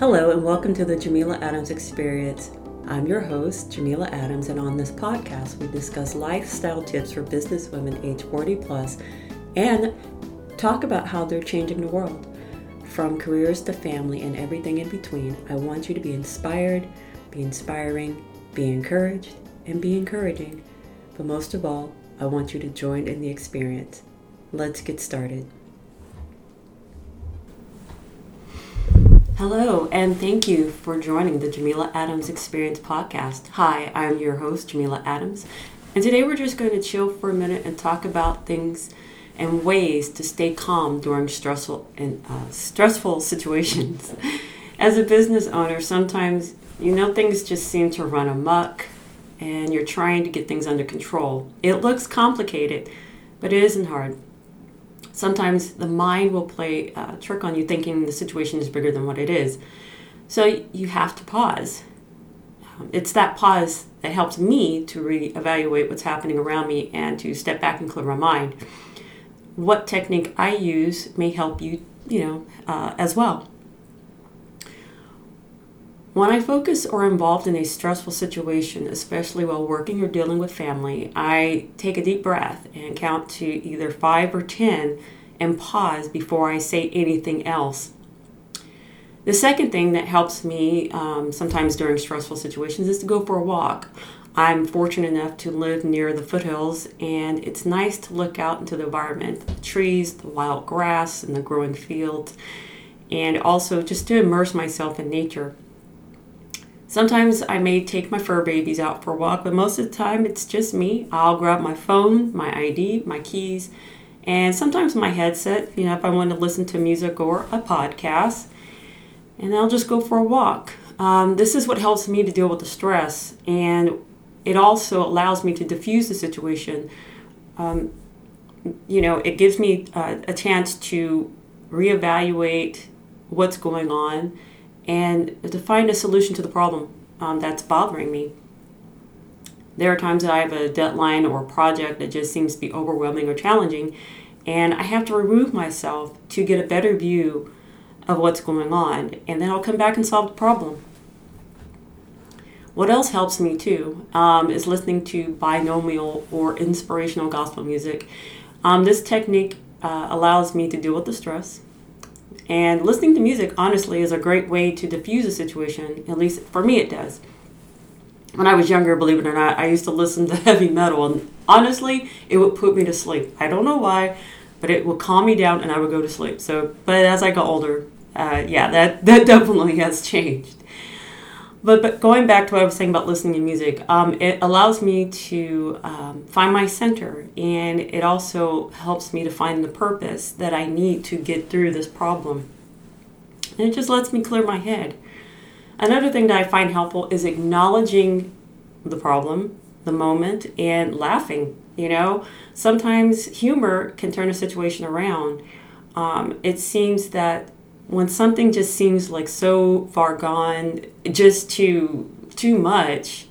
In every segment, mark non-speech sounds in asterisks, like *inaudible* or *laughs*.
Hello, and welcome to the Jameela Adams Experience. I'm your host, Jameela Adams, and on this podcast, we discuss lifestyle tips for business women age 40 plus and talk about how they're changing the world. From careers to family and everything in between, I want you to be inspired, be inspiring, be encouraged, and be encouraging. But most of all, I want you to join in the experience. Let's get started. Hello, and thank you for joining the Jameela Adams Experience podcast. Hi, I'm your host, Jameela Adams, and today we're just going to chill for a minute and talk about things and ways to stay calm during stressful and uh, stressful *laughs* situations. As a business owner, sometimes you know things just seem to run amok, and you're trying to get things under control. It looks complicated, but it isn't hard sometimes the mind will play a trick on you thinking the situation is bigger than what it is. So you have to pause. Um, it's that pause that helps me to reevaluate what's happening around me and to step back and clear my mind. What technique I use may help you, you know, uh, as well. When I focus or involved in a stressful situation, especially while working or dealing with family, I take a deep breath and count to either five or 10 and pause before I say anything else. The second thing that helps me um, sometimes during stressful situations is to go for a walk. I'm fortunate enough to live near the foothills, and it's nice to look out into the environment the trees, the wild grass, and the growing fields, and also just to immerse myself in nature. Sometimes I may take my fur babies out for a walk, but most of the time it's just me. I'll grab my phone, my ID, my keys, and sometimes my headset, you know, if I want to listen to music or a podcast, and I'll just go for a walk. Um, this is what helps me to deal with the stress, and it also allows me to diffuse the situation. Um, you know, it gives me uh, a chance to reevaluate what's going on and to find a solution to the problem um, that's bothering me. There are times that I have a deadline or a project that just seems to be overwhelming or challenging, and I have to remove myself to get a better view of what's going on, and then I'll come back and solve the problem. What else helps me too um, is listening to binaural or inspirational gospel music. Um, this technique uh, allows me to deal with the stress and listening to music, honestly, is a great way to diffuse a situation. At least for me, it does. When I was younger, believe it or not, I used to listen *laughs* to heavy metal, and honestly, it would put me to sleep. I don't know why, but it would calm me down, and I would go to sleep. So, but as I got older, uh, yeah, that *laughs* that definitely has changed. But, but going back to what I was saying about listening to music, um, it allows me to um, find my center and it also helps me to find the purpose that I need to get through this problem. And it just lets me clear my head. Another thing that I find helpful is acknowledging the problem, the moment, and laughing. You know, sometimes humor can turn a situation around. Um, it seems that when something just seems like so far gone, just too too much,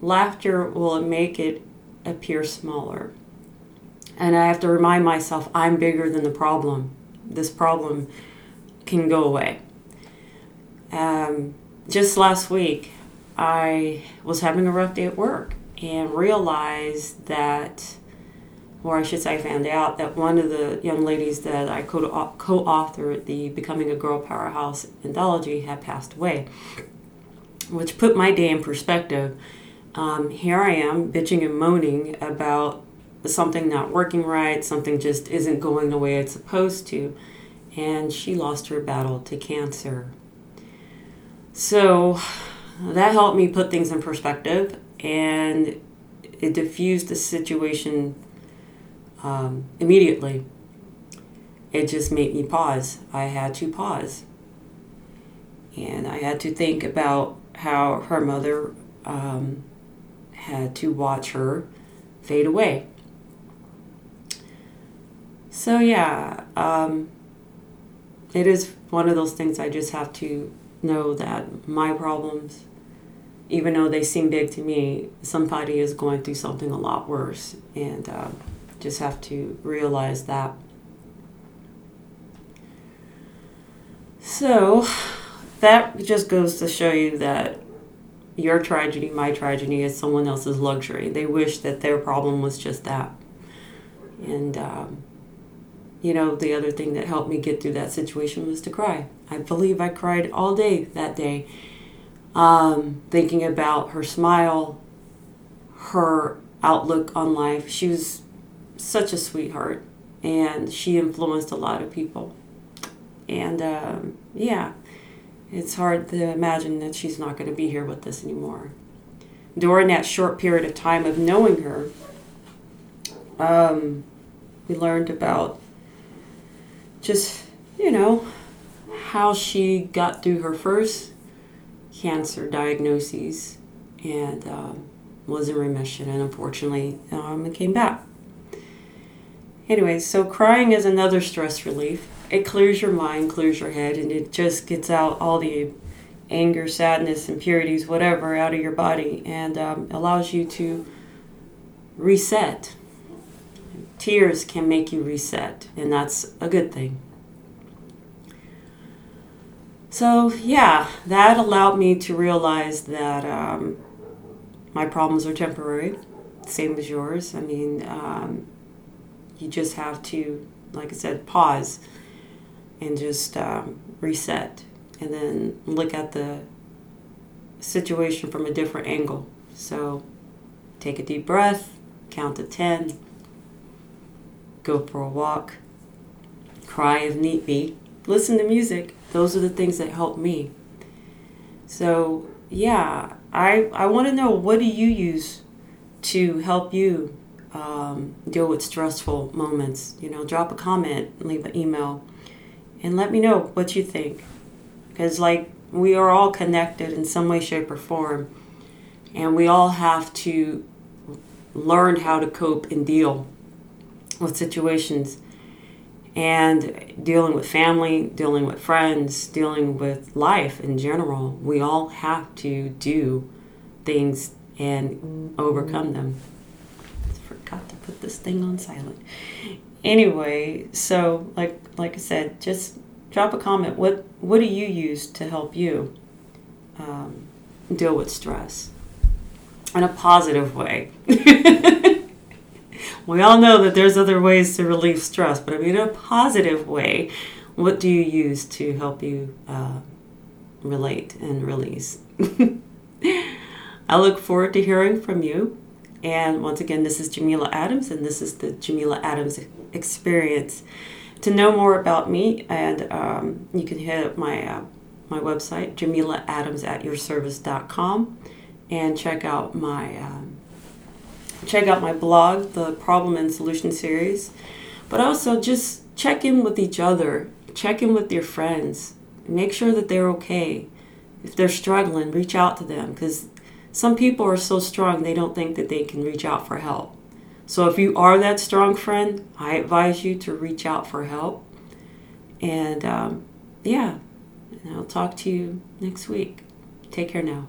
laughter will make it appear smaller. And I have to remind myself I'm bigger than the problem. This problem can go away. Um, just last week, I was having a rough day at work and realized that or I should say, I found out that one of the young ladies that I co authored the Becoming a Girl Powerhouse anthology had passed away, which put my day in perspective. Um, here I am bitching and moaning about something not working right, something just isn't going the way it's supposed to, and she lost her battle to cancer. So that helped me put things in perspective and it diffused the situation um, immediately. It just made me pause. I had to pause. And I had to think about how her mother um, had to watch her fade away. So, yeah, um, it is one of those things I just have to know that my problems, even though they seem big to me, somebody is going through something a lot worse. And, uh, just have to realize that. So, that just goes to show you that your tragedy, my tragedy, is someone else's luxury. They wish that their problem was just that. And, um, you know, the other thing that helped me get through that situation was to cry. I believe I cried all day that day, um, thinking about her smile, her outlook on life. She was such a sweetheart, and she influenced a lot of people. And um, yeah, it's hard to imagine that she's not going to be here with us anymore. During that short period of time of knowing her, um, we learned about just, you know, how she got through her first cancer diagnoses and um, was in remission, and unfortunately, um, it came back. Anyway, so crying is another stress relief. It clears your mind, clears your head, and it just gets out all the anger, sadness, impurities, whatever, out of your body and um, allows you to reset. Tears can make you reset, and that's a good thing. So, yeah, that allowed me to realize that um, my problems are temporary, same as yours. I mean, um, you just have to, like I said, pause and just um, reset and then look at the situation from a different angle. So take a deep breath, count to 10, go for a walk, cry if need be, listen to music. Those are the things that help me. So, yeah, I, I want to know what do you use to help you um, deal with stressful moments. You know, drop a comment, leave an email, and let me know what you think. Because, like, we are all connected in some way, shape, or form, and we all have to learn how to cope and deal with situations and dealing with family, dealing with friends, dealing with life in general. We all have to do things and overcome them forgot to put this thing on silent. Anyway, so like like I said, just drop a comment. What what do you use to help you um, deal with stress in a positive way? *laughs* we all know that there's other ways to relieve stress, but I mean in a positive way. What do you use to help you uh, relate and release? *laughs* I look forward to hearing from you. And once again, this is Jameela Adams, and this is the Jameela Adams Experience. To know more about me, and um, you can hit my uh, my website, Jameela Adams at yourservice.com, and check out my um, check out my blog, the Problem and Solution series. But also just check in with each other, check in with your friends, make sure that they're okay. If they're struggling, reach out to them because some people are so strong they don't think that they can reach out for help. So if you are that strong friend, I advise you to reach out for help. And um, yeah, and I'll talk to you next week. Take care now.